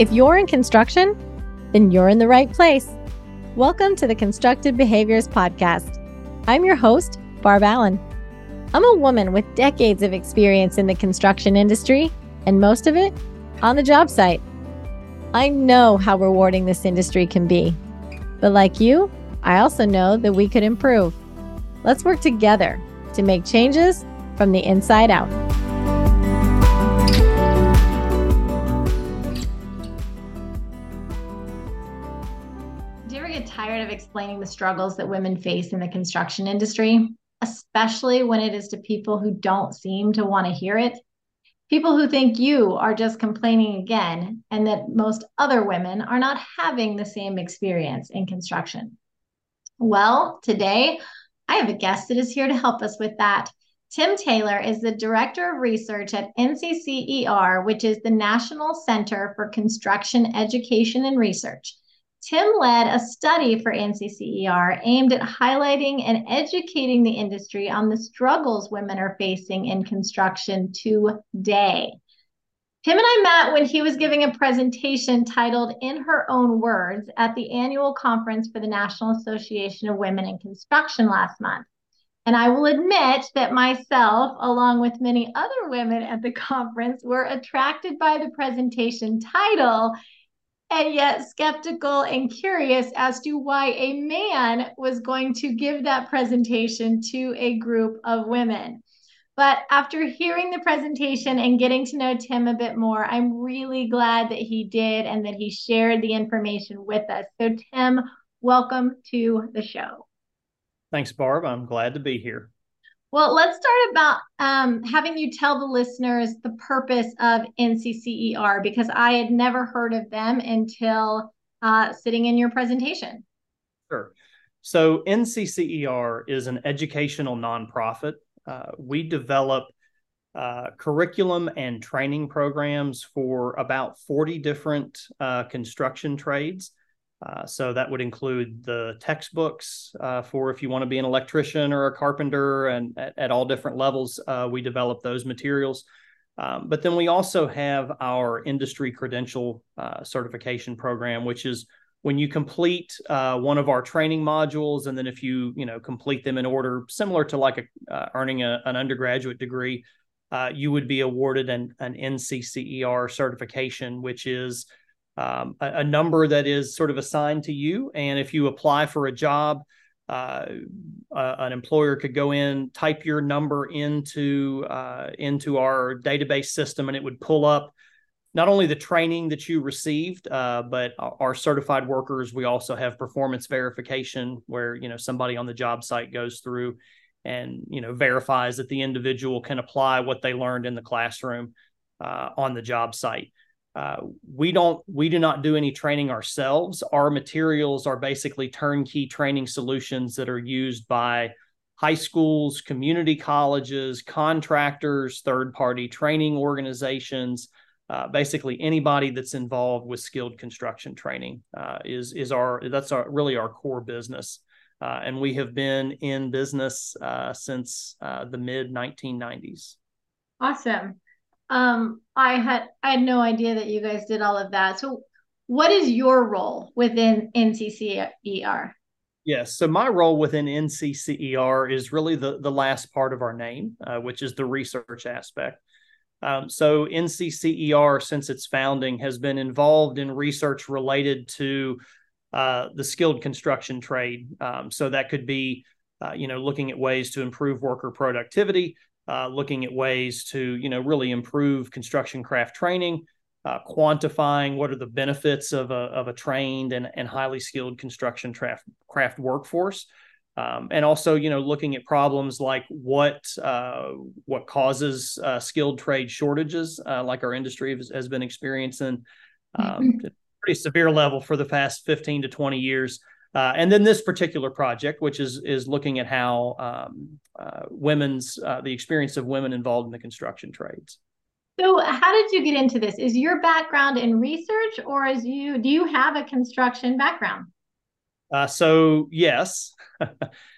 If you're in construction, then you're in the right place. Welcome to the Constructive Behaviors Podcast. I'm your host, Barb Allen. I'm a woman with decades of experience in the construction industry, and most of it on the job site. I know how rewarding this industry can be. But like you, I also know that we could improve. Let's work together to make changes from the inside out. Tired of explaining the struggles that women face in the construction industry, especially when it is to people who don't seem to want to hear it? People who think you are just complaining again and that most other women are not having the same experience in construction. Well, today I have a guest that is here to help us with that. Tim Taylor is the Director of Research at NCCER, which is the National Center for Construction Education and Research. Tim led a study for NCCER aimed at highlighting and educating the industry on the struggles women are facing in construction today. Tim and I met when he was giving a presentation titled In Her Own Words at the annual conference for the National Association of Women in Construction last month. And I will admit that myself, along with many other women at the conference, were attracted by the presentation title and yet skeptical and curious as to why a man was going to give that presentation to a group of women. But after hearing the presentation and getting to know Tim a bit more, I'm really glad that he did and that he shared the information with us. So, Tim, welcome to the show. Thanks, Barb. I'm glad to be here. Well, let's start about um, having you tell the listeners the purpose of NCCER because I had never heard of them until uh, sitting in your presentation. Sure. So, NCCER is an educational nonprofit. Uh, we develop uh, curriculum and training programs for about 40 different uh, construction trades. Uh, so that would include the textbooks uh, for if you want to be an electrician or a carpenter, and at, at all different levels, uh, we develop those materials. Um, but then we also have our industry credential uh, certification program, which is when you complete uh, one of our training modules, and then if you you know complete them in order, similar to like a, uh, earning a, an undergraduate degree, you would be awarded an, an NCCER certification, which is um, a, a, number that is sort of assigned to you. And if you apply for a job, uh, uh, an employer could go in, type your number into uh, into our database system, and it would pull up not only the training that you received, uh, but our certified workers. We also have performance verification, where you know somebody on the job site goes through and you know verifies that the individual can apply what they learned in the classroom uh, on the job site. Uh, we don't we do not do any training ourselves. Our materials are basically turnkey training solutions that are used by high schools community colleges contractors third party training organizations. Uh, basically anybody that's involved with skilled construction training uh, is is our that's our really our core business. Uh, and we have been in business uh, since the mid 1990s awesome um, I had I had no idea that you guys did all of that. So, what is your role within NCCER? Yes, so my role within NCCER is really the the last part of our name, uh, which is the research aspect. Um, so NCCER, since its founding, has been involved in research related to uh, the skilled construction trade. Um, so that could be, uh, you know, looking at ways to improve worker productivity, uh, looking at ways to you know really improve construction craft training, uh, quantifying what are the benefits of a of a trained and, and highly skilled construction craft craft workforce. Um, and also, you know, looking at problems like what uh, what causes uh, skilled trade shortages, uh, like our industry has, has been experiencing, um, mm-hmm. pretty severe level for the past fifteen to twenty years. Uh, and then this particular project, which is is looking at how um, uh, women's uh, the experience of women involved in the construction trades. So, how did you get into this? Is your background in research, or is you do you have a construction background? Uh, so yes.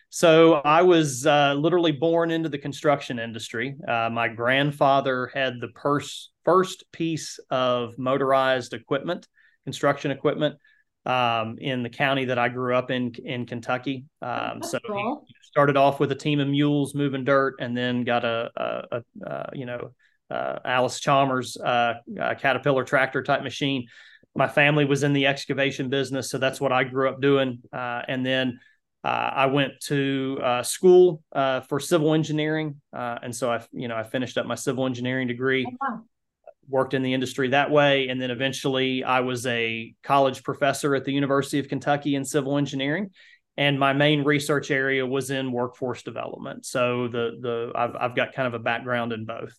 so I was uh, literally born into the construction industry. Uh, my grandfather had the purse first piece of motorized equipment, construction equipment um, in the county that I grew up in in Kentucky. Um, so cool. started off with a team of mules moving dirt, and then got a, a, a, a you know uh, Allis-Chalmers uh, Caterpillar tractor type machine. My family was in the excavation business, so that's what I grew up doing. Uh, and then uh, I went to uh, school uh, for civil engineering, and so I you know I finished up my civil engineering degree. Worked in the industry that way. And then eventually I was a college professor at the University of Kentucky in civil engineering. And my main research area was in workforce development. So the the I've I've got kind of a background in both.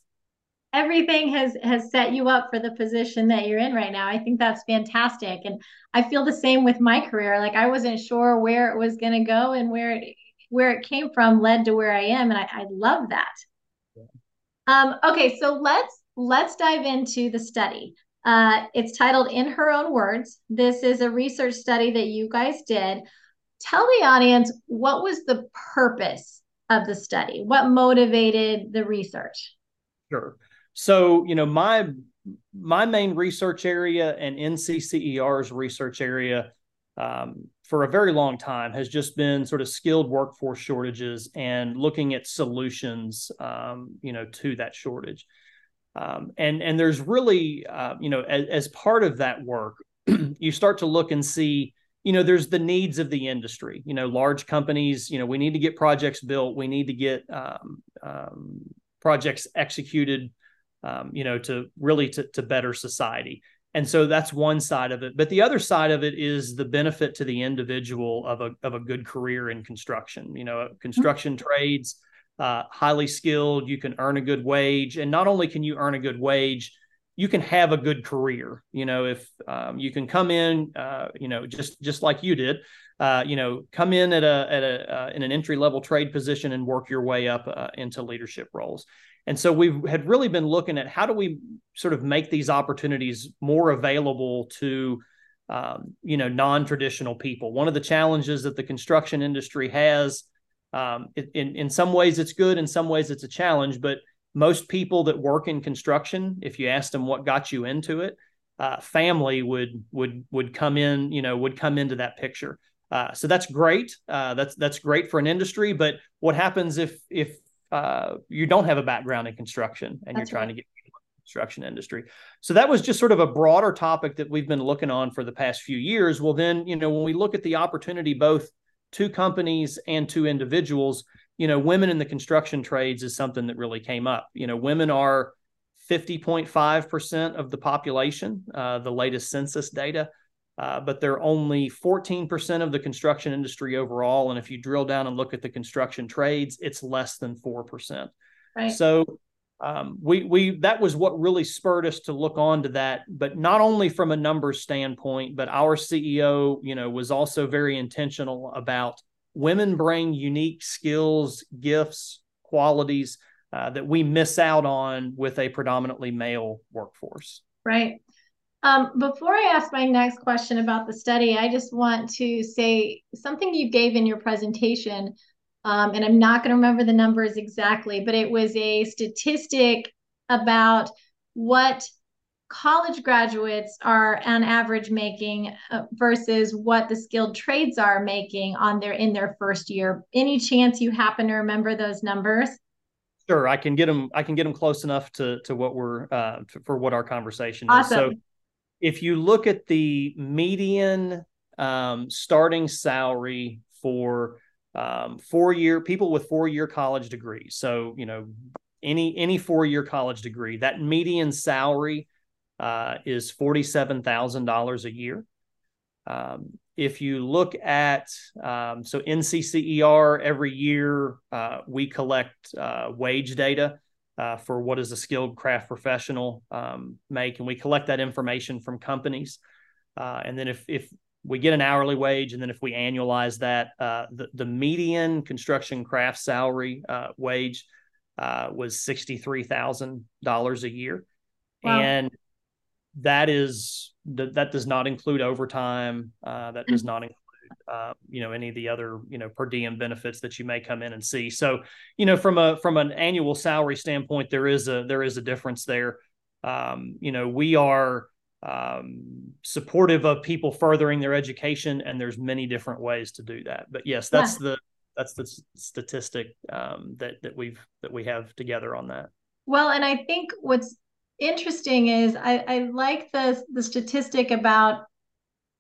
Everything has has set you up for the position that you're in right now. I think that's fantastic. And I feel the same with my career. Like I wasn't sure where it was going to go and where it where it came from led to where I am. And I, I love that. Yeah. Um, okay, so let's let's dive into the study. Uh, it's titled In Her Own Words. This is a research study that you guys did. Tell the audience what was the purpose of the study? What motivated the research? Sure. So, you know, my my main research area and NCCER's research area um, for a very long time has just been sort of skilled workforce shortages and looking at solutions, um, you know, to that shortage. Um, and and there's really uh, you know as, as, part of that work you start to look and see you know there's the needs of the industry. You know large companies you know we need to get projects built. We need to get um, um, projects executed um, you know to really to, to better society. And so that's one side of it. But the other side of it is the benefit to the individual of a, of a good career in construction you know construction mm-hmm. trades uh, highly skilled. You can earn a good wage, and not only can you earn a good wage, you can have a good career. You know, if um, you can come in, uh, you know, just just like you did, uh, you know, come in at a at a uh, in an entry level trade position and work your way up uh, into leadership roles. And so we had really been looking at how do we sort of make these opportunities more available to um, you know non-traditional people. One of the challenges that the construction industry has um, in in some ways it's good, in some ways it's a challenge. But most people that work in construction, if you ask them what got you into it, uh, family would would would come in, you know, would come into that picture. Uh, so that's great. Uh, that's that's great for an industry. But what happens if if uh, you don't have a background in construction and that's you're trying right. to get construction industry. So that was just sort of a broader topic that we've been looking on for the past few years. Well, then, you know, when we look at the opportunity both to companies and to individuals, you know, women in the construction trades is something that really came up. You know, women are 50.5% of the population, uh, the latest census data, uh, but they're only 14% of the construction industry overall. And if you drill down and look at the construction trades, it's less than 4%. Right. So um, we we that was what really spurred us to look on to that but not only from a numbers standpoint but our ceo you know was also very intentional about women bring unique skills gifts qualities uh, that we miss out on with a predominantly male workforce. Right. Um, before I ask my next question about the study, I just want to say something you gave in your presentation um, and I'm not going to remember the numbers exactly, but it was a statistic about what college graduates are on average making uh, versus what the skilled trades are making on their in their first year. Any chance you happen to remember those numbers? Sure, I can get them. I can get them close enough to to what we're uh, to, for what our conversation awesome. is. So, if you look at the median um, starting salary for um, four year people with four year college degrees. So you know any any four year college degree that median salary uh, is forty seven thousand dollars a year. Um, if you look at um, so NCCER every year uh, we collect uh, wage data uh, for what does a skilled craft professional um, make, and we collect that information from companies. Uh, and then if if we get an hourly wage, and then if we annualize that, uh, the the median construction craft salary uh, wage uh, was sixty three thousand dollars a year, wow. and that is that does not include overtime. Uh, that does not include uh, you know any of the other you know per diem benefits that you may come in and see. So you know from a from an annual salary standpoint, there is a there is a difference there. Um, you know, we are um, supportive of people furthering their education, and there's many different ways to do that. But yes, that's yeah. the that's the statistic um, that that we've that we have together on that. Well, and I think what's interesting is I, I like the the statistic about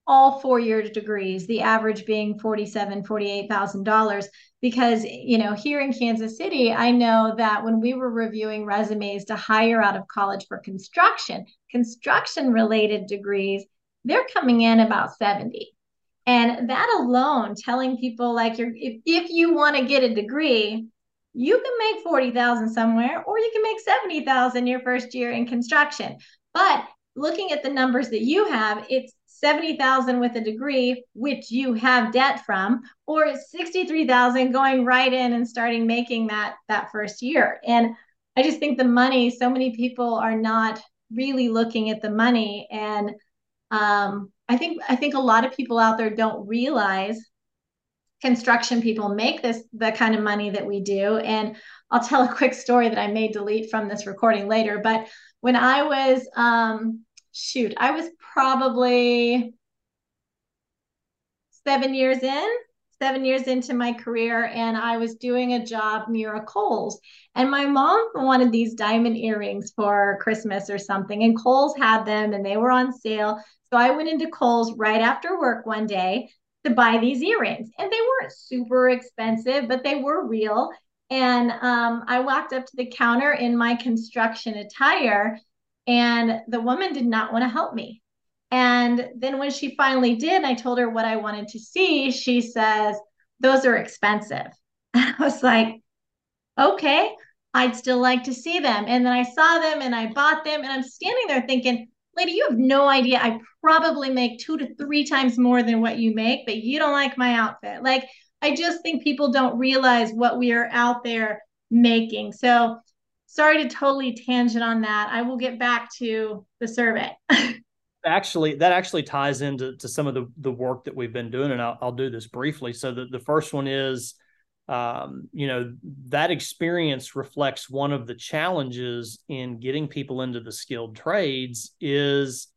all four year degrees, the average being forty-seven, forty-eight thousand dollars. Because you know, here in Kansas City, I know that when we were reviewing resumes to hire out of college for construction, construction related degrees, they're coming in about 70. And that alone, telling people like you're if, if you want to get a degree, you can make 40,000 somewhere or you can make 70,000 your first year in construction. But looking at the numbers that you have, it's 70,000 with a degree, which you have debt from, or 63,000 going right in and starting making that that first year. And I just think the money, so many people are not really looking at the money. And um, I think I think a lot of people out there don't realize construction people make this the kind of money that we do. And I'll tell a quick story that I may delete from this recording later. But when I was um, shoot, I was probably seven years in, seven years into my career, and I was doing a job near a Kohl's. And my mom wanted these diamond earrings for Christmas or something, and Kohl's had them and they were on sale. So I went into Kohl's right after work one day to buy these earrings. And they weren't super expensive, but they were real. And um, I walked up to the counter in my construction attire and the woman did not want to help me. And then when she finally did, I told her what I wanted to see. She says, Those are expensive. I was like, Okay, I'd still like to see them. And then I saw them and I bought them. And I'm standing there thinking, Lady, you have no idea. I probably make two to three times more than what you make, but you don't like my outfit. Like, I just think people don't realize what we are out there making. So sorry to totally tangent on that. I will get back to the survey. actually, that actually ties into to some of the the work that we've been doing, and I'll, I'll do this briefly. So the, the first one is, um, you know, that experience reflects one of the challenges in getting people into the skilled trades is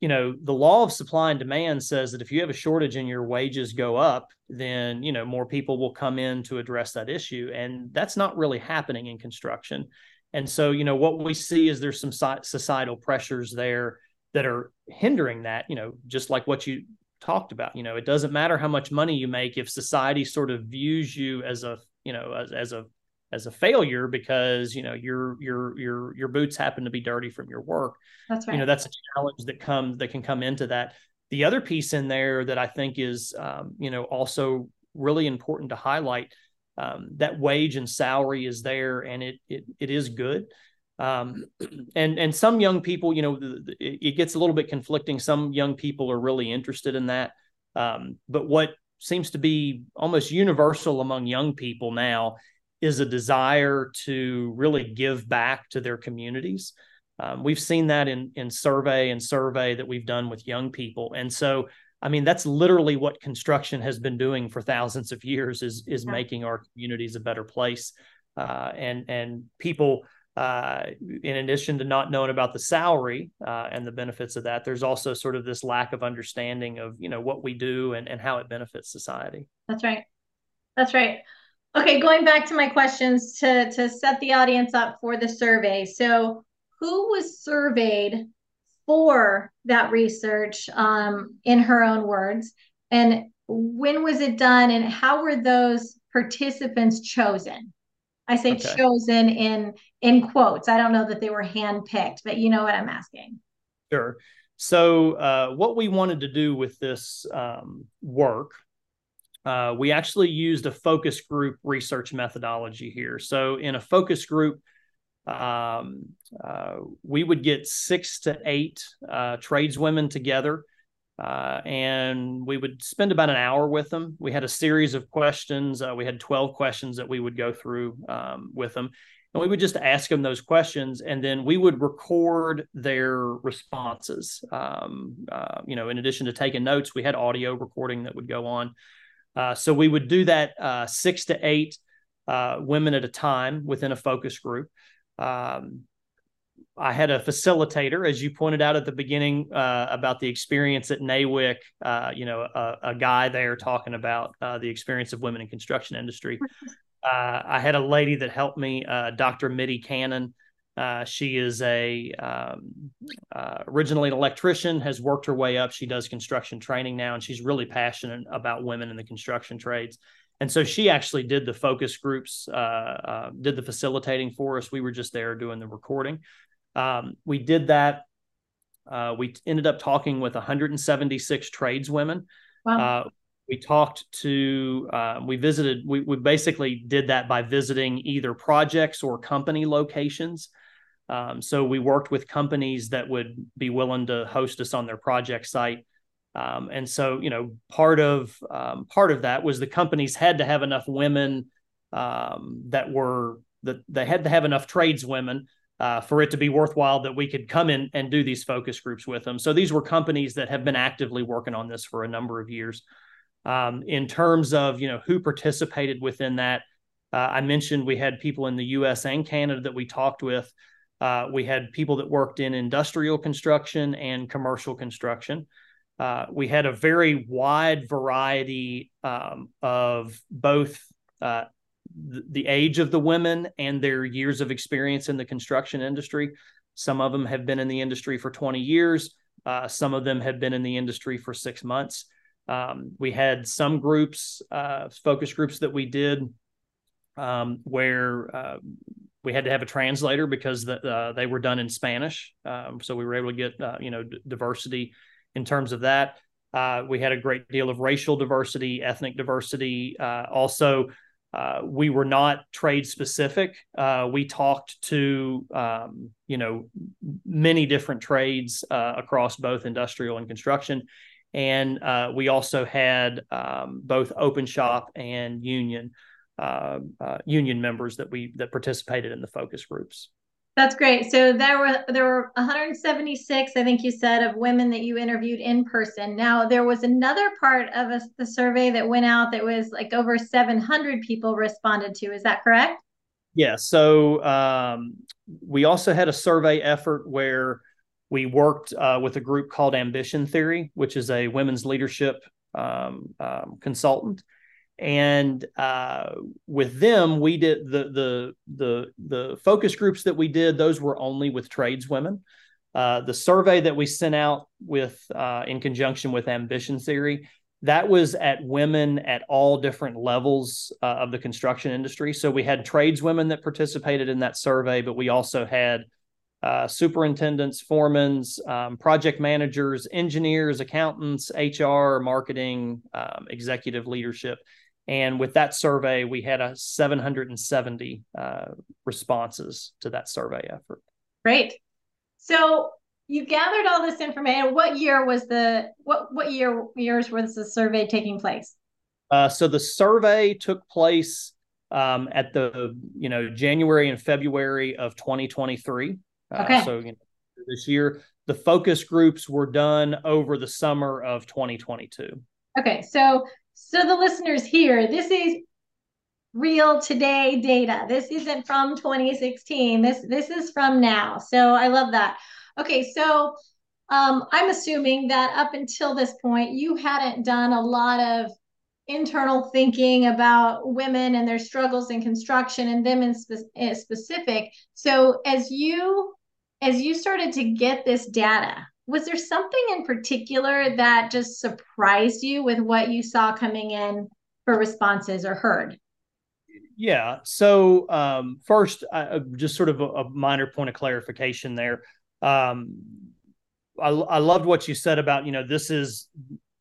you know the law of supply and demand says that if you have a shortage and your wages go up then you know more people will come in to address that issue. And that's not really happening in construction. And so you know what we see is there's some societal pressures there that are hindering that you know just like what you talked about. You know it doesn't matter how much money you make if society sort of views you as a you know as, as a as a failure because you know your your your your boots happen to be dirty from your work. That's right. You know that's a challenge that comes that can come into that. The other piece in there that I think is um, you know also really important to highlight um, that wage and salary is there and it it, it is good. Um, and and some young people, you know, it, it, gets a little bit conflicting. Some young people are really interested in that, um, but what seems to be almost universal among young people now is a desire to really give back to their communities. Um, we've seen that in in survey and survey that we've done with young people, and so I mean that's literally what construction has been doing for thousands of years is is yeah. making our communities a better place, uh, and and people. Uh, in addition to not knowing about the salary uh, and the benefits of that, there's also sort of this lack of understanding of you know what we do and, and how it benefits society. That's right. That's right. Okay, going back to my questions to, to set the audience up for the survey. So, who was surveyed for that research um, in her own words? And when was it done? And how were those participants chosen? I say okay. chosen in in quotes. I don't know that they were handpicked, but you know what I'm asking. Sure. So, uh, what we wanted to do with this um, work uh, we actually used a focus group research methodology here. So, in a focus group, um, uh, we would get six to eight uh, tradeswomen together, uh, and we would spend about an hour with them. We had a series of questions. Uh, we had 12 questions that we would go through um, with them. And we would just ask them those questions, and then we would record their responses. Um, uh, you know, in addition to taking notes, we had audio recording that would go on. Uh, so we would do that uh, six to eight uh, women at a time within a focus group. Um, I had a facilitator, as you pointed out at the beginning, uh, about the experience at NAWIC. Uh, you know, a, a, guy there talking about uh, the experience of women in construction industry. Uh, I had a lady that helped me, uh, Dr. Mitty Cannon. Uh, she is a um, originally an electrician, has worked her way up. She does construction training now, and she's really passionate about women in the construction trades. And so she actually did the focus groups, did the facilitating for us. We were just there doing the recording. Um, we did that. Uh, we ended up talking with 176 tradeswomen. Wow. Uh, we talked to, uh, we visited, we, we basically did that by visiting either projects or company locations. Um, so we worked with companies that would be willing to host us on their project site. Um, and so, you know, part of um, part of that was the companies had to have enough women um, that were that they had to have enough tradeswomen uh, for it to be worthwhile that we could come in and do these focus groups with them. So these were companies that have been actively working on this for a number of years. Um, in terms of you know who participated within that, uh, I mentioned we had people in the U.S. and Canada that we talked with. Uh, we had people that worked in industrial construction and commercial construction. Uh, we had a very wide variety um, of both uh, the age of the women and their years of experience in the construction industry. Some of them have been in the industry for 20 years. Uh, some of them have been in the industry for six months. Um, we had some groups, uh, focus groups that we did um, where uh, we had to have a translator because the, uh, they were done in Spanish. Um, so we were able to get, uh, you know, d- diversity in terms of that. Uh, we had a great deal of racial diversity, ethnic diversity. also, uh, we were not trade specific. Uh, we talked to um, you know many different trades uh, across both industrial and construction, and uh, we also had um, both open shop and union uh, uh, union members that we that participated in the focus groups. That's great. So there were there were 176, I think you said, of women that you interviewed in person. Now there was another part of a, the survey that went out that was like over 700 people responded to. Is that correct? Yeah. So um, we also had a survey effort where we worked uh, with a group called Ambition Theory, which is a women's leadership um, um, consultant and uh, with them we did the the the the focus groups that we did those were only with tradeswomen uh, the survey that we sent out with uh, in conjunction with ambition theory that was at women at all different levels uh, of the construction industry so we had tradeswomen that participated in that survey but we also had uh, superintendents, foremen um, project managers, engineers, accountants, HR, marketing, um, executive leadership. And with that survey, we had a 770 uh, responses to that survey effort. Great. So you gathered all this information. What year was the what what year years was the survey taking place? Uh, so the survey took place um, at the you know January and February of 2023. Uh, okay. So you know, this year the focus groups were done over the summer of 2022. Okay, so so the listeners here, this is real today data. This isn't from 2016. This this is from now. So I love that. Okay, so um, I'm assuming that up until this point, you hadn't done a lot of internal thinking about women and their struggles in construction and them in, spe- in specific. So as you as you started to get this data, was there something in particular that just surprised you with what you saw coming in for responses or heard? Yeah. So um, first, uh, just sort of a, a, minor point of clarification there. Um, I, I loved what you said about you know this is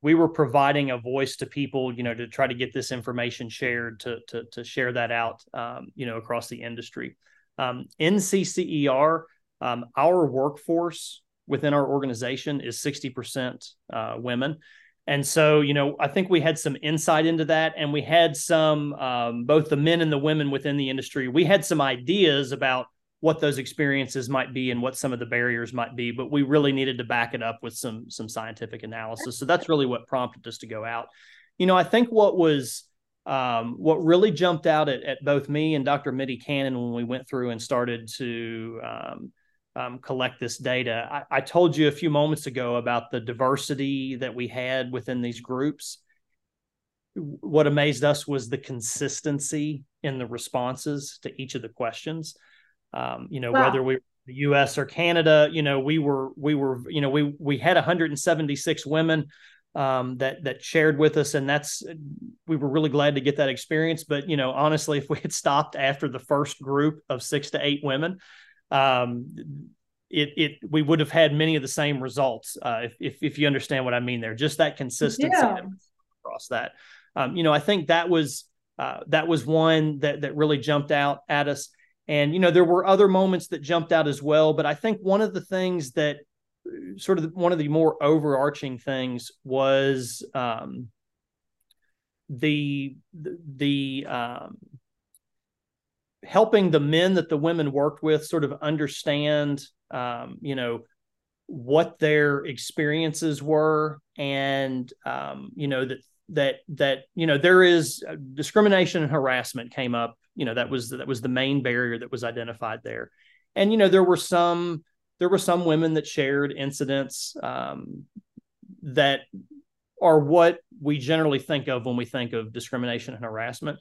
we were providing a voice to people you know to try to get this information shared to to, to share that out um, you know across the industry. Um, um, our workforce within our organization is 60% uh, women. And so, you know, I think we had some insight into that, and we had some, um, both the men and the women within the industry, we had some ideas about what those experiences might be and what some of the barriers might be, but we really needed to back it up with some some scientific analysis. So that's really what prompted us to go out. You know, I think what was um, what really jumped out at, at both me and Dr. Mitty Cannon when we went through and started to um, um, collect this data. I, I, told you a few moments ago about the diversity that we had within these groups. What amazed us was the consistency in the responses to each of the questions. Um, you know, wow. whether we the U.S. or Canada, you know, we were we were you know we we had 176 women um, that that shared with us, and that's we were really glad to get that experience. But you know, honestly, if we had stopped after the first group of six to eight women, um, it it we would have had many of the same results. Uh, if, if, if you understand what I mean there, just that consistency yeah. across that. Um, you know, I think that was uh, that was one that that really jumped out at us. And you know, there were other moments that jumped out as well. But I think one of the things that sort of one of the more overarching things was um, the the, the um, helping the men that the women worked with sort of understand, um, you know, what their experiences were, and um, you know that that that you know there is uh, discrimination and harassment came up. You know that was that was the main barrier that was identified there, and you know there were some there were some women that shared incidents um, that are what we generally think of when we think of discrimination and harassment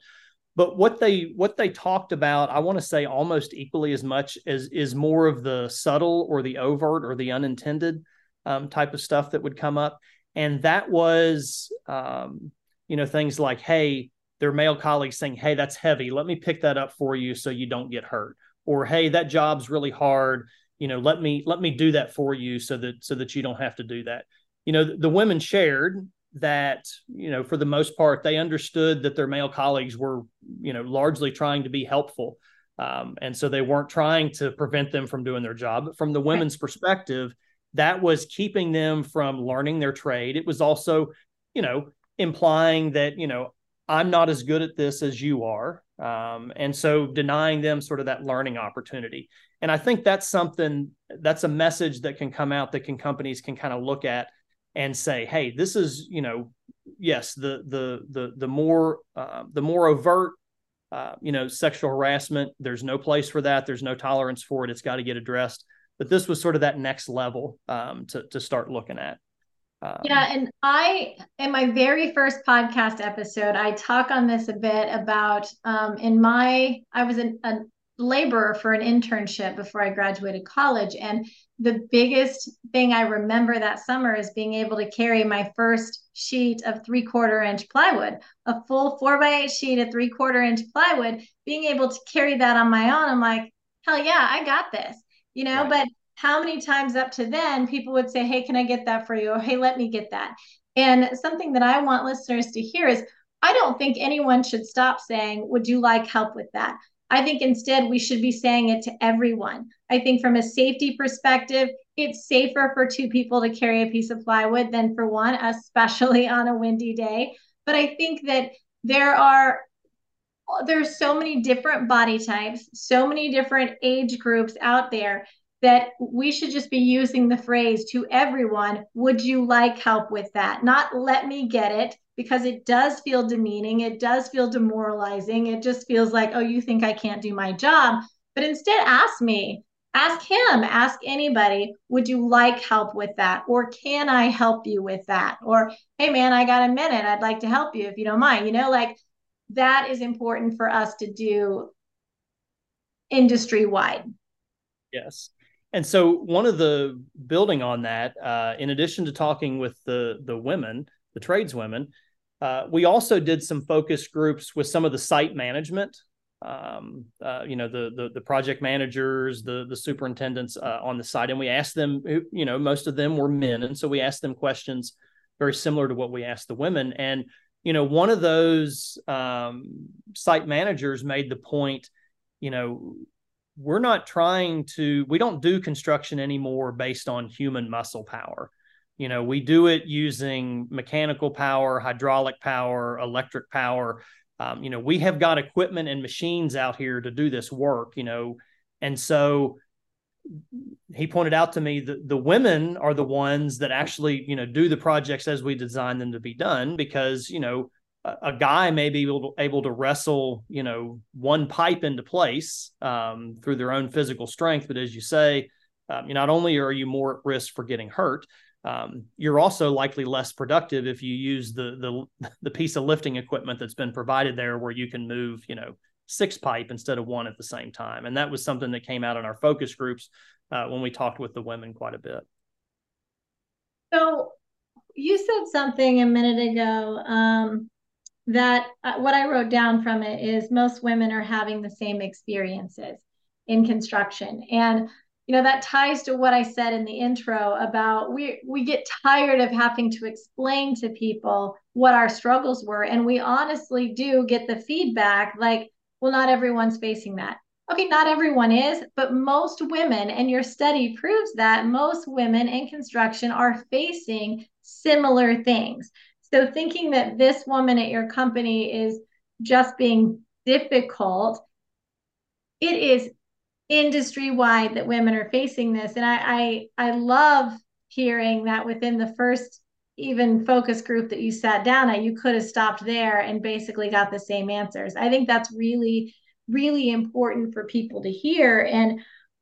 but what they what they talked about i want to say almost equally as much as is more of the subtle or the overt or the unintended um, type of stuff that would come up. And that was um, you know things like hey their male colleagues saying hey that's heavy. Let me pick that up for you so you don't get hurt. Or hey that job's really hard. You know let me let me do that for you so that so that you don't have to do that. You know the, the women shared that you know for the most part they understood that their male colleagues were you know largely trying to be helpful. Um, and so they weren't trying to prevent them from doing their job. But from the women's right. perspective that was keeping them from learning their trade. It was also you know implying that you know i'm not as good at this as you are. Um, and so denying them sort of that learning opportunity. And i think that's something that's a message that can come out that can companies can kind of look at and say, hey, this is you know, yes, the the the the more uh, the more overt uh, you know sexual harassment. There's no place for that. There's no tolerance for it. It's got to get addressed. But this was sort of that next level um, to to start looking at. Um, yeah, and I, in my very first podcast episode, I talk on this a bit about um, in my, I was an, a laborer for an internship before I graduated college. And the biggest thing I remember that summer is being able to carry my first sheet of three quarter inch plywood, a full four by eight sheet of three quarter inch plywood, being able to carry that on my own. I'm like, hell yeah, I got this, you know, right. but how many times up to then people would say, hey, can I get that for you? Or hey, let me get that. And something that I want listeners to hear is I don't think anyone should stop saying, Would you like help with that? I think instead we should be saying it to everyone. I think from a safety perspective, it's safer for two people to carry a piece of plywood than for one, especially on a windy day. But I think that there are there's so many different body types, so many different age groups out there that we should just be using the phrase to everyone, would you like help with that? Not let me get it, because it does feel demeaning. It does feel demoralizing. It just feels like, oh, you think I can't do my job. But instead, ask me, ask him, ask anybody, would you like help with that? Or can I help you with that? Or, hey, man, I got a minute. I'd like to help you if you don't mind. You know, like that is important for us to do industry wide. Yes. And so one of the building on that, uh, in addition to talking with the the women, the tradeswomen, uh, we also did some focus groups with some of the site management, um, uh, you know, the, the, the project managers, the the superintendents uh, on the site, and we asked them. You know, most of them were men, and so we asked them questions very similar to what we asked the women. And you know, one of those um, site managers made the point. You know, we're not trying to. We don't do construction anymore based on human muscle power you know we do it using mechanical power hydraulic power electric power um, you know we have got equipment and machines out here to do this work you know and so he pointed out to me that the women are the ones that actually you know do the projects as we design them to be done because you know a, guy may be able to, able to wrestle you know one pipe into place um, through their own physical strength but as you say um, you not only are you more at risk for getting hurt, um, you're also likely less productive if you use the the the piece of lifting equipment that's been provided there, where you can move, you know, six pipe instead of one at the same time. And that was something that came out in our focus groups uh, when we talked with the women quite a bit. So you said something a minute ago um, that uh, what I wrote down from it is most women are having the same experiences in construction. And you know that ties to what I said in the intro about we we get tired of having to explain to people what our struggles were. And we honestly do get the feedback like well not everyone's facing that. Okay not everyone is but most women and your study proves that most women in construction are facing similar things so thinking that this woman at your company is just being difficult it is industry wide that women are facing this. And I, I i love hearing that within the first even focus group that you sat down at you could have stopped there and basically got the same answers. I think that's really really important for people to hear. And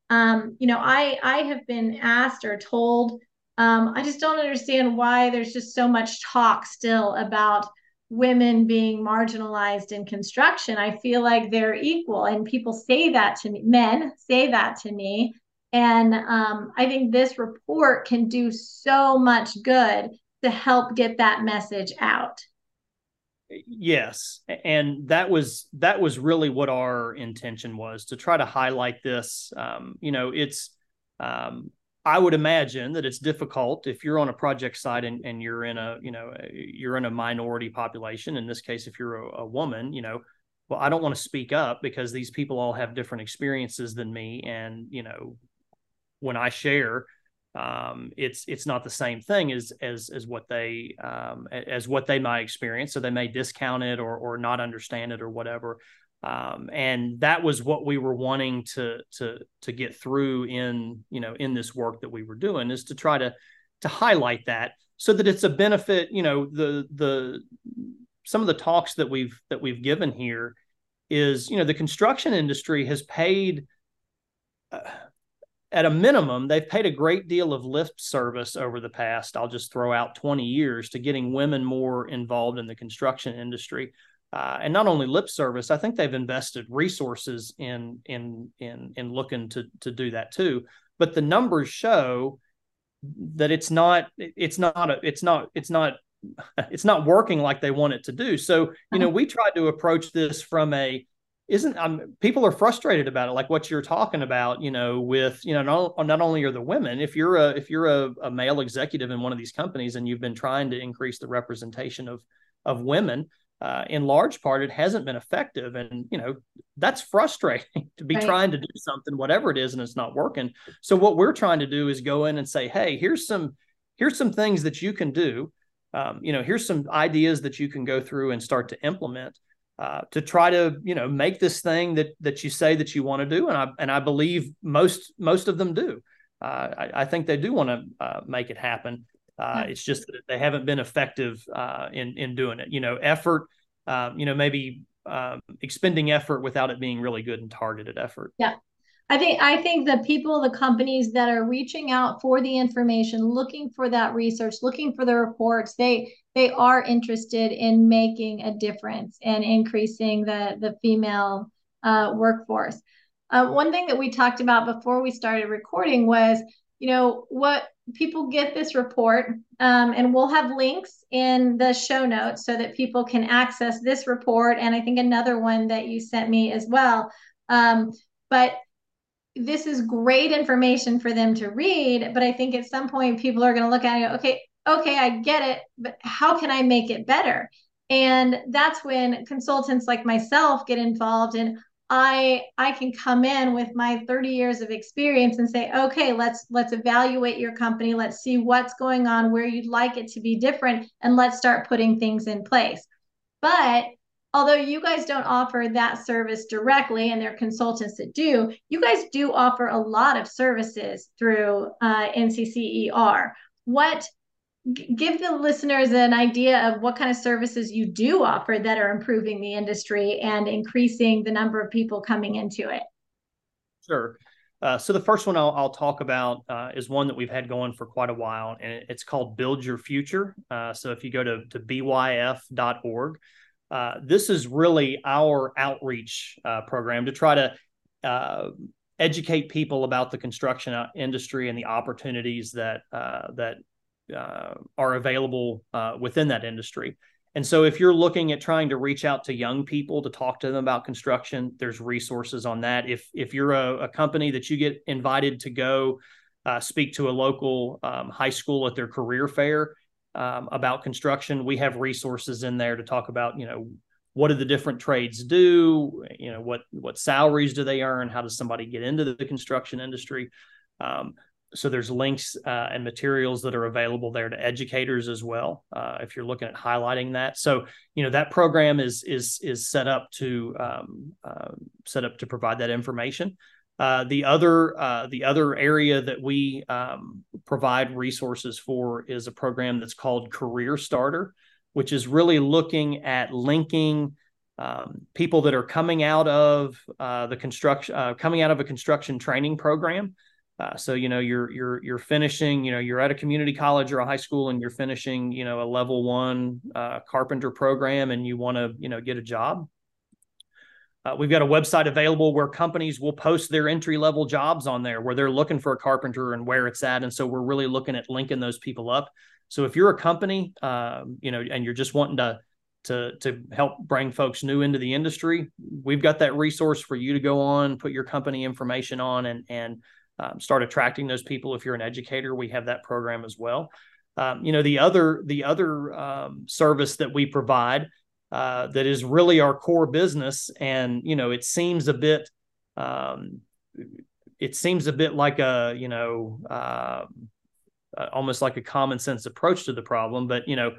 um, you know i i have been asked or told um, i just don't understand why there's just so much talk still about women being marginalized in construction. I feel like they're equal, and people say that to me. Men say that to me, and um, I think this report can do so much good to help get that message out. Yes, and that was that was really what our intention was to try to highlight this. Um, you know, it's um, I would imagine that it's difficult if you're on a project site and, and you're in a, you know, you're in a minority population. In this case, if you're a, a woman, you know, well, I don't want to speak up because these people all have different experiences than me. And, you know, when I share, um, it's it's not the same thing as as as what they um, as what they might experience. So they may discount it or or not understand it or whatever um, and that was what we were wanting to to to get through in you know in this work that we were doing is to try to to highlight that so that it's a benefit you know the the some of the talks that we've that we've given here is you know the construction industry has paid uh, at a minimum they've paid a great deal of lift service over the past i'll just throw out 20 years to getting women more involved in the construction industry uh, and not only lip service, I think they've invested resources in in in in looking to to do that too. But the numbers show that it's not it's not a, it's not it's not it's not working like they want it to do. So you know, uh-huh. we tried to approach this from a isn't um, people are frustrated about it like what you're talking about you know with you know not, not only are the women if you're a if you're a, a male executive in one of these companies and you've been trying to increase the representation of of women uh, in large part it hasn't been effective. And you know that's frustrating to be right. trying to do something whatever it is and it's not working. So what we're trying to do is go in and say hey here's some here's some things that you can do. Um, you know here's some ideas that you can go through and start to implement uh, to try to you know make this thing that that you say that you want to do. And i and i believe most most of them do. Uh, I, I, think they do want to uh, make it happen uh, it's just that they haven't been effective uh, in in doing it. You know, effort. Um, you know, maybe um, expending effort without it being really good and targeted effort. Yeah. I think I think the people, the companies that are reaching out for the information, looking for that research, looking for the reports, they they are interested in making a difference and increasing the the female uh, workforce. Uh, one thing that we talked about before we started recording was, you know, what people get this report, um, and we'll have links in the show notes so that people can access this report and I think another one that you sent me as well. Um, but this is great information for them to read. But I think at some point people are going to look at it, okay, okay, I get it, but how can I make it better? And that's when consultants like myself get involved in I I can come in with my 30 years of experience and say, okay, let's let's evaluate your company. Let's see what's going on, where you'd like it to be different, and let's start putting things in place. But although you guys don't offer that service directly, and there are consultants that do, you guys do offer a lot of services through uh, NCCER. What give the listeners an idea of what kind of services you do offer that are improving the industry and increasing the number of people coming into it. Sure. Uh, so the first one I'll, I'll talk about uh, is one that we've had going for quite a while, and it's called Build Your Future. Uh, so if you go to, to byf.org, uh, this is really our outreach uh, program to try to uh, educate people about the construction industry and the opportunities that that are available within that industry. And so if you're looking at trying to reach out to young people to talk to them about construction, there's resources on that. If if you're a, a company that you get invited to go uh, speak to a local um, high school at their career fair um, about construction, we have resources in there to talk about, you know, what do the different trades do? You know, what what salaries do they earn? How does somebody get into the construction industry? Um, so there's links uh, and materials that are available there to educators as well uh, if you're looking at highlighting that. So you know that program is is is set up to um, uh, set up to provide that information. Uh, the other uh, the other area that we um, provide resources for is a program that's called career starter which is really looking at linking um, people that are coming out of uh, the construction coming out of a construction training program uh, so you know you're you're you're finishing you know you're at a community college or a high school and you're finishing you know a level one uh, carpenter program and you want to you know get a job. Uh, we've got a website available where companies will post their entry level jobs on there where they're looking for a carpenter and where it's at, and so we're really looking at linking those people up. So if you're a company, um, you know, and you're just wanting to to to help bring folks new into the industry, we've got that resource for you to go on, put your company information on, and and um, start attracting those people. If you're an educator, we have that program as well. Um, you know, the other the other um, service that we provide uh, that is really our core business, and you know, it seems a bit um, it seems a bit like a you know uh, almost like a common sense approach to the problem, but you know,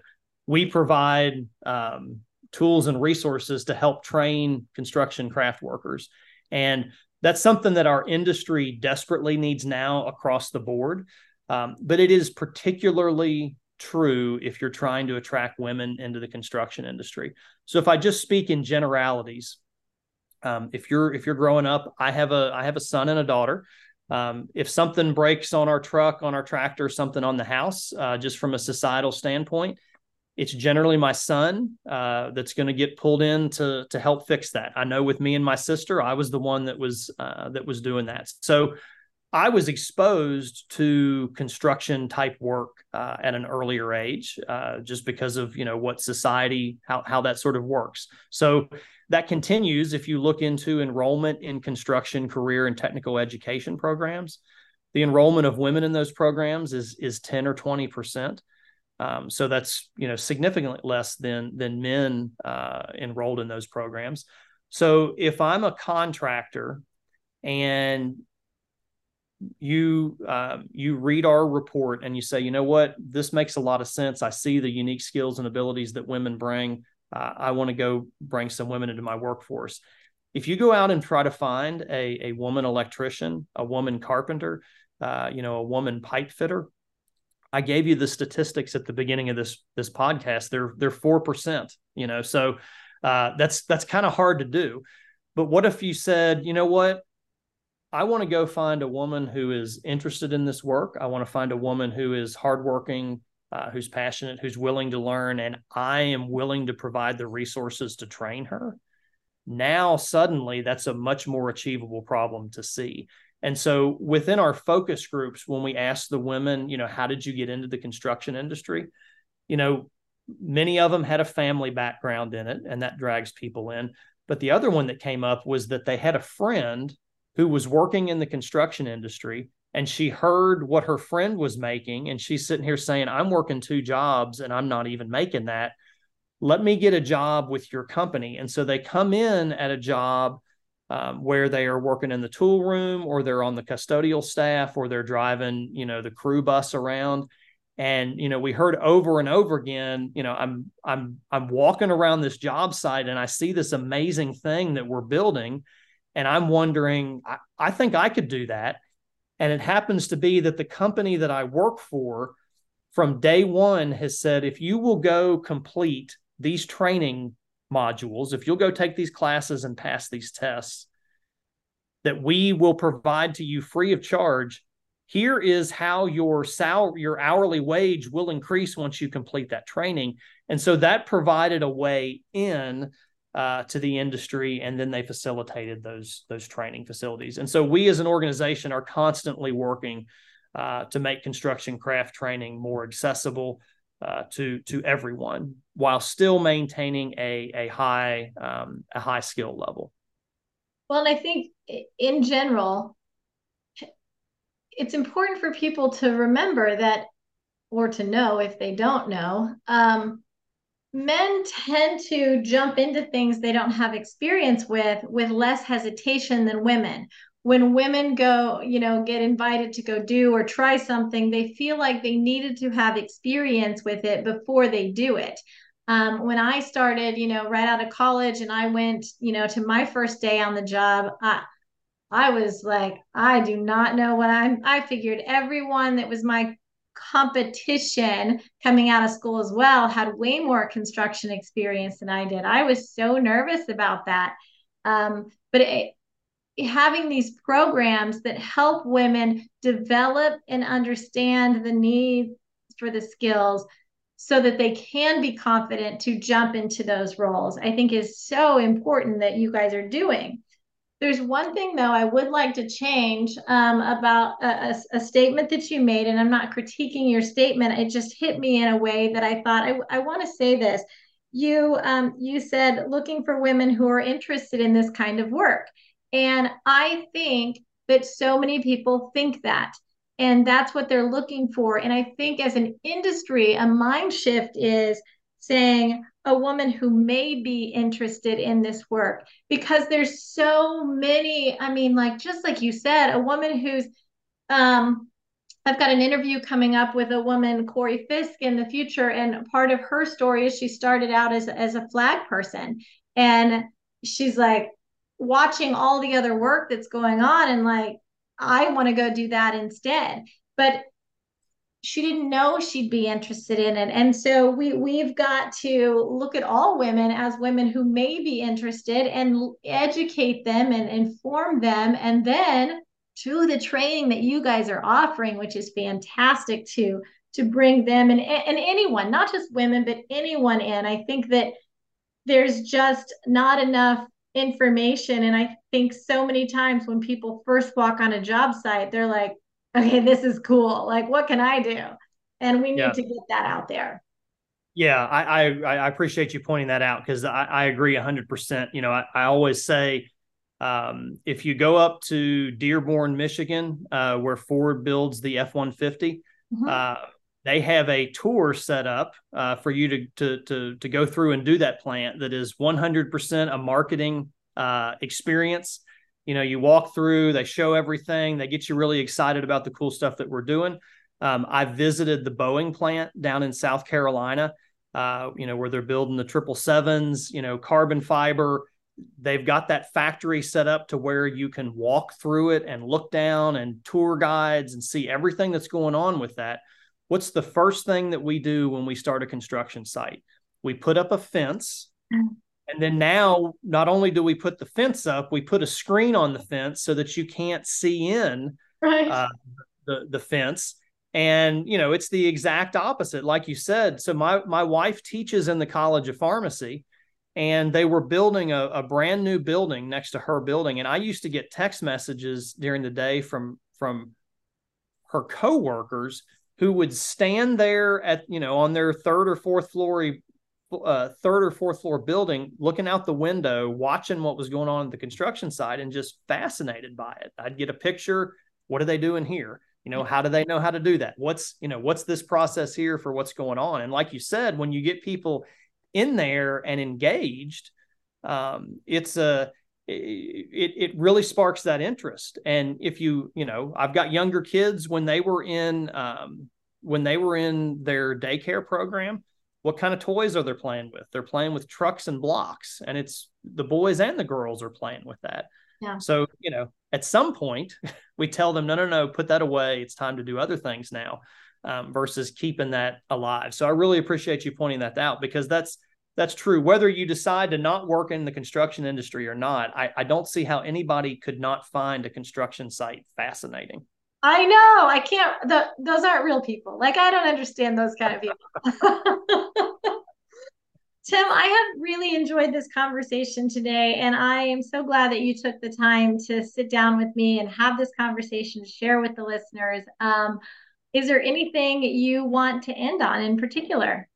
we provide um, tools and resources to help train construction craft workers. And that's something that our industry desperately needs now across the board. Um, but it is particularly true if you're trying to attract women into the construction industry. So if I just speak in generalities, um, if you're if you're growing up, I have a I have a son and a daughter. Um, if something breaks on our truck, on our tractor, something on the house, uh, just from a societal standpoint, it's generally my son uh, that's going to get pulled in to to help fix that. I know with me and my sister, I was the one that was uh, that was doing that. So I was exposed to construction type work uh, at an earlier age, uh, just because of you know what society how how that sort of works. So that continues if you look into enrollment in construction, career, and technical education programs. The enrollment of women in those programs is is ten or twenty percent. Um, so that's you know significantly less than than men uh, enrolled in those programs. So if I'm a contractor and you uh, you read our report and you say, you know what, this makes a lot of sense. I see the unique skills and abilities that women bring. Uh, I want to go bring some women into my workforce. If you go out and try to find a, a woman electrician, a woman carpenter, uh, you know, a woman pipe fitter, I gave you the statistics at the beginning of this this podcast. They're they're four percent. You know, so uh, that's that's kind of hard to do. But what if you said, you know what? I want to go find a woman who is interested in this work. I want to find a woman who is hardworking, uh, who's passionate, who's willing to learn, and I am willing to provide the resources to train her. Now, suddenly, that's a much more achievable problem to see. And so within our focus groups, when we ask the women, you know, how did you get into the construction industry? You know, many of them had a family background in it, and that drags people in. But the other one that came up was that they had a friend who was working in the construction industry and she heard what her friend was making and she's sitting here saying i'm working two jobs and i'm not even making that let me get a job with your company and so they come in at a job um, where they are working in the tool room or they're on the custodial staff or they're driving, you know, the crew bus around. And, you know, we heard over and over again, you know, I'm I'm I'm walking around this job site and I see this amazing thing that we're building. And I'm wondering, I, I think I could do that. And it happens to be that the company that I work for from day one has said, if you will go complete these training modules, if you'll go take these classes and pass these tests, that we will provide to you free of charge. Here is how your sal- your hourly wage will increase once you complete that training. And so that provided a way in uh, to the industry, and then they facilitated those those training facilities. And so we as an organization are constantly working uh, to make construction craft training more accessible uh, to to everyone while still maintaining a a high um, a high skill level. Well, and I think in general, it's important for people to remember that, or to know if they don't know, um, men tend to jump into things they don't have experience with with less hesitation than women when women go you know get invited to go do or try something they feel like they needed to have experience with it before they do it um, when i started you know right out of college and i went you know to my first day on the job i I was like, I do not know what I'm. I figured everyone that was my competition coming out of school as well had way more construction experience than I did. I was so nervous about that. Um, but it, having these programs that help women develop and understand the needs for the skills so that they can be confident to jump into those roles, I think is so important that you guys are doing. There's one thing though I would like to change um, about a, a, a, statement that you made, and I'm not critiquing your statement. It just hit me in a way that I thought I, I want to say this. You um, you said looking for women who are interested in this kind of work, and I think that so many people think that, and that's what they're looking for. And I think as an industry, a mind shift is saying a woman who may be interested in this work because there's so many i mean like just like you said a woman who's um I've got an interview coming up with a woman, Corey Fisk, in the future. And part of her story is she started out as, as a flag person. And she's like watching all the other work that's going on and like, I want to go do that instead. But she didn't know she'd be interested in it and so we we've got to look at all women as women who may be interested and educate them and inform them and then to the training that you guys are offering which is fantastic to to bring them and and anyone not just women but anyone in i think that there's just not enough information and i think so many times when people first walk on a job site they're like okay, this is cool. Like, what can I do? And we need yeah. to get that out there. Yeah, I, I, I appreciate you pointing that out because I, I agree hundred percent. You know, I, I always say um, if you go up to Dearborn, Michigan, uh, where Ford builds the F one fifty, mm-hmm. uh, they have a tour set up uh, for you to, to to to go through and do that plant that is one hundred percent a marketing uh, experience. You know you walk through they show everything they get you really excited about the cool stuff that we're doing. Um, i visited the boeing plant down in south carolina uh, you know where they're building the triple sevens you know carbon fiber. They've got that factory set up to where you can walk through it and look down and tour guides and see everything that's going on with that what's the first thing that we do when we start a construction site we put up a fence mm. And then now, not only do we put the fence up, we put a screen on the fence so that you can't see in right. uh, the the fence. And you know, it's the exact opposite, like you said. So my my wife teaches in the College of Pharmacy, and they were building a, a brand new building next to her building. And I used to get text messages during the day from from her coworkers who would stand there at you know on their third or fourth floor uh, third or fourth floor building, looking out the window, watching what was going on at the construction site, and just fascinated by it. I'd get a picture. What are they doing here? You know, how do they know how to do that? What's you know, what's this process here for what's going on? And like you said, when you get people in there and engaged, um, it's a it it really sparks that interest. And if you you know, I've got younger kids when they were in um, when they were in their daycare program what kind of toys are they playing with? They're playing with trucks and blocks, and it's the boys and the girls are playing with that. Yeah. So, you know, at some point, we tell them, no, no, no, put that away. It's time to do other things now, um, versus keeping that alive. So, I really appreciate you pointing that out because that's that's true. Whether you decide to not work in the construction industry or not, I, I don't see how anybody could not find a construction site fascinating. I know. I can't. The, those aren't real people. Like I don't understand those kind of people. Tim, I have really enjoyed this conversation today, and I am so glad that you took the time to sit down with me and have this conversation to share with the listeners. Um, is there anything you want to end on in particular?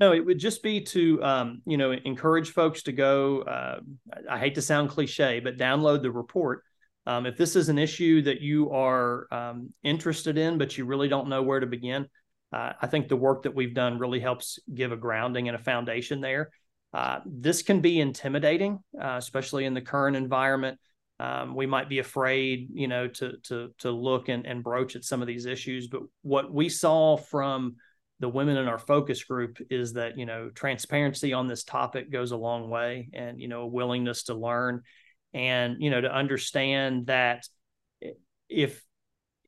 No, it would just be to um, you know encourage folks to go. Uh, I hate to sound cliche, but download the report. Um, if this is an issue that you are um, interested in, but you really don't know where to begin, uh, I think the work that we've done really helps give a grounding and a foundation there. Uh, this can be intimidating, uh, especially in the current environment. Um, we might be afraid, you know, to to to look and, and broach at some of these issues. But what we saw from the women in our focus group is that you know transparency on this topic goes a long way, and you know a willingness to learn, and you know to understand that if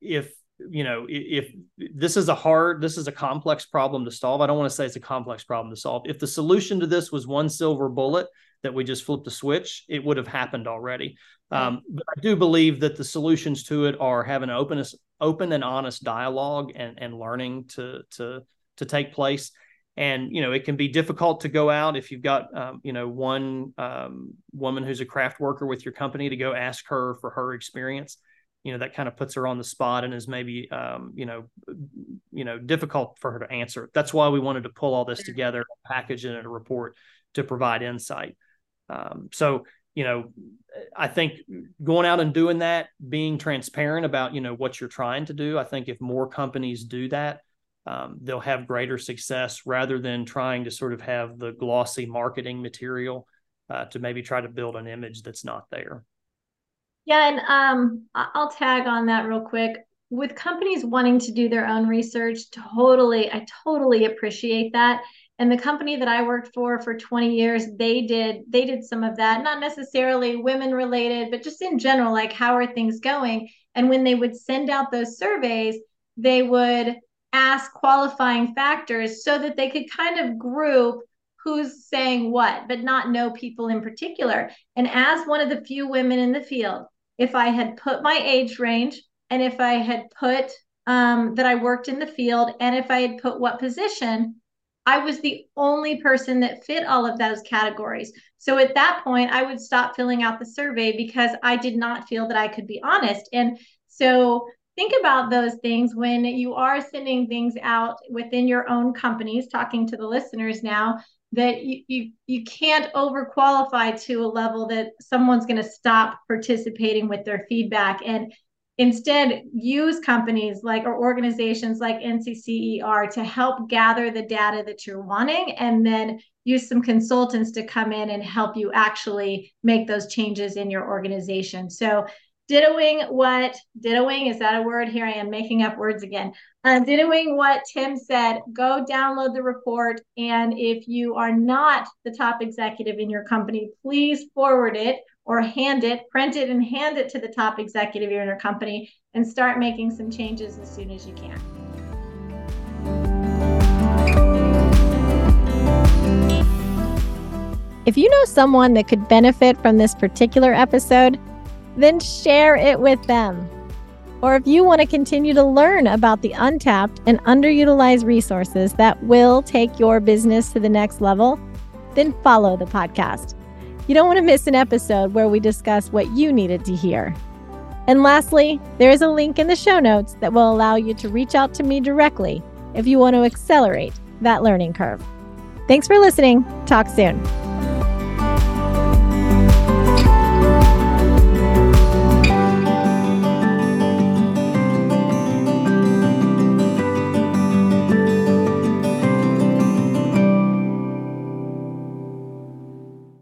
if you know if this is a hard this is a complex problem to solve. I don't want to say it's a complex problem to solve. If the solution to this was one silver bullet that we just flipped a switch it would have happened already. Um, but i do believe that the solutions to it are having an openness open and honest dialogue and and learning to to to take place. And you know it can be difficult to go out if you've got um, you know one um, woman who's a craft worker with your company to go ask her for her experience. You know that kind of puts her on the spot and is maybe um, you know you know difficult for her to answer. That's why we wanted to pull all this together package it in a report to provide insight. Um, so you know i think going out and doing that being transparent about you know what you're trying to do i think if more companies do that um, they'll have greater success rather than trying to sort of have the glossy marketing material uh, to maybe try to build an image that's not there. Yeah, and um, I'll tag on that real quick. With companies wanting to do their own research, totally, I totally appreciate that. And the company that I worked for for 20 years, they did they did some of that, not necessarily women related, but just in general, like how are things going? And when they would send out those surveys, they would ask qualifying factors so that they could kind of group who's saying what, but not know people in particular. And as one of the few women in the field, if I had put my age range and if I had put um, that I worked in the field and if I had put what position, I was the only person that fit all of those categories. So at that point, I would stop filling out the survey because I did not feel that I could be honest. And so think about those things when you are sending things out within your own companies talking to the listeners now that you you, you can't overqualify to a level that someone's going to stop participating with their feedback and instead use companies like or organizations like NCCER to help gather the data that you're wanting and then use some consultants to come in and help you actually make those changes in your organization. So dittoing what dittoing is that a word? Here i am making up words again. Uh, dittoing what tim said go download the report and if you are not the top executive in your company please forward it or hand it print it and hand it to the top executive in your company and start making some changes as soon as you can. If you know someone that could benefit from this particular episode then share it with them. Or if you want to continue to learn about the untapped and underutilized resources that will take your business to the next level, then follow the podcast. You don't want to miss an episode where we discuss what you needed to hear. And lastly, there is a link in the show notes that will allow you to reach out to me directly if you want to accelerate that learning curve. Thanks for listening. Talk soon.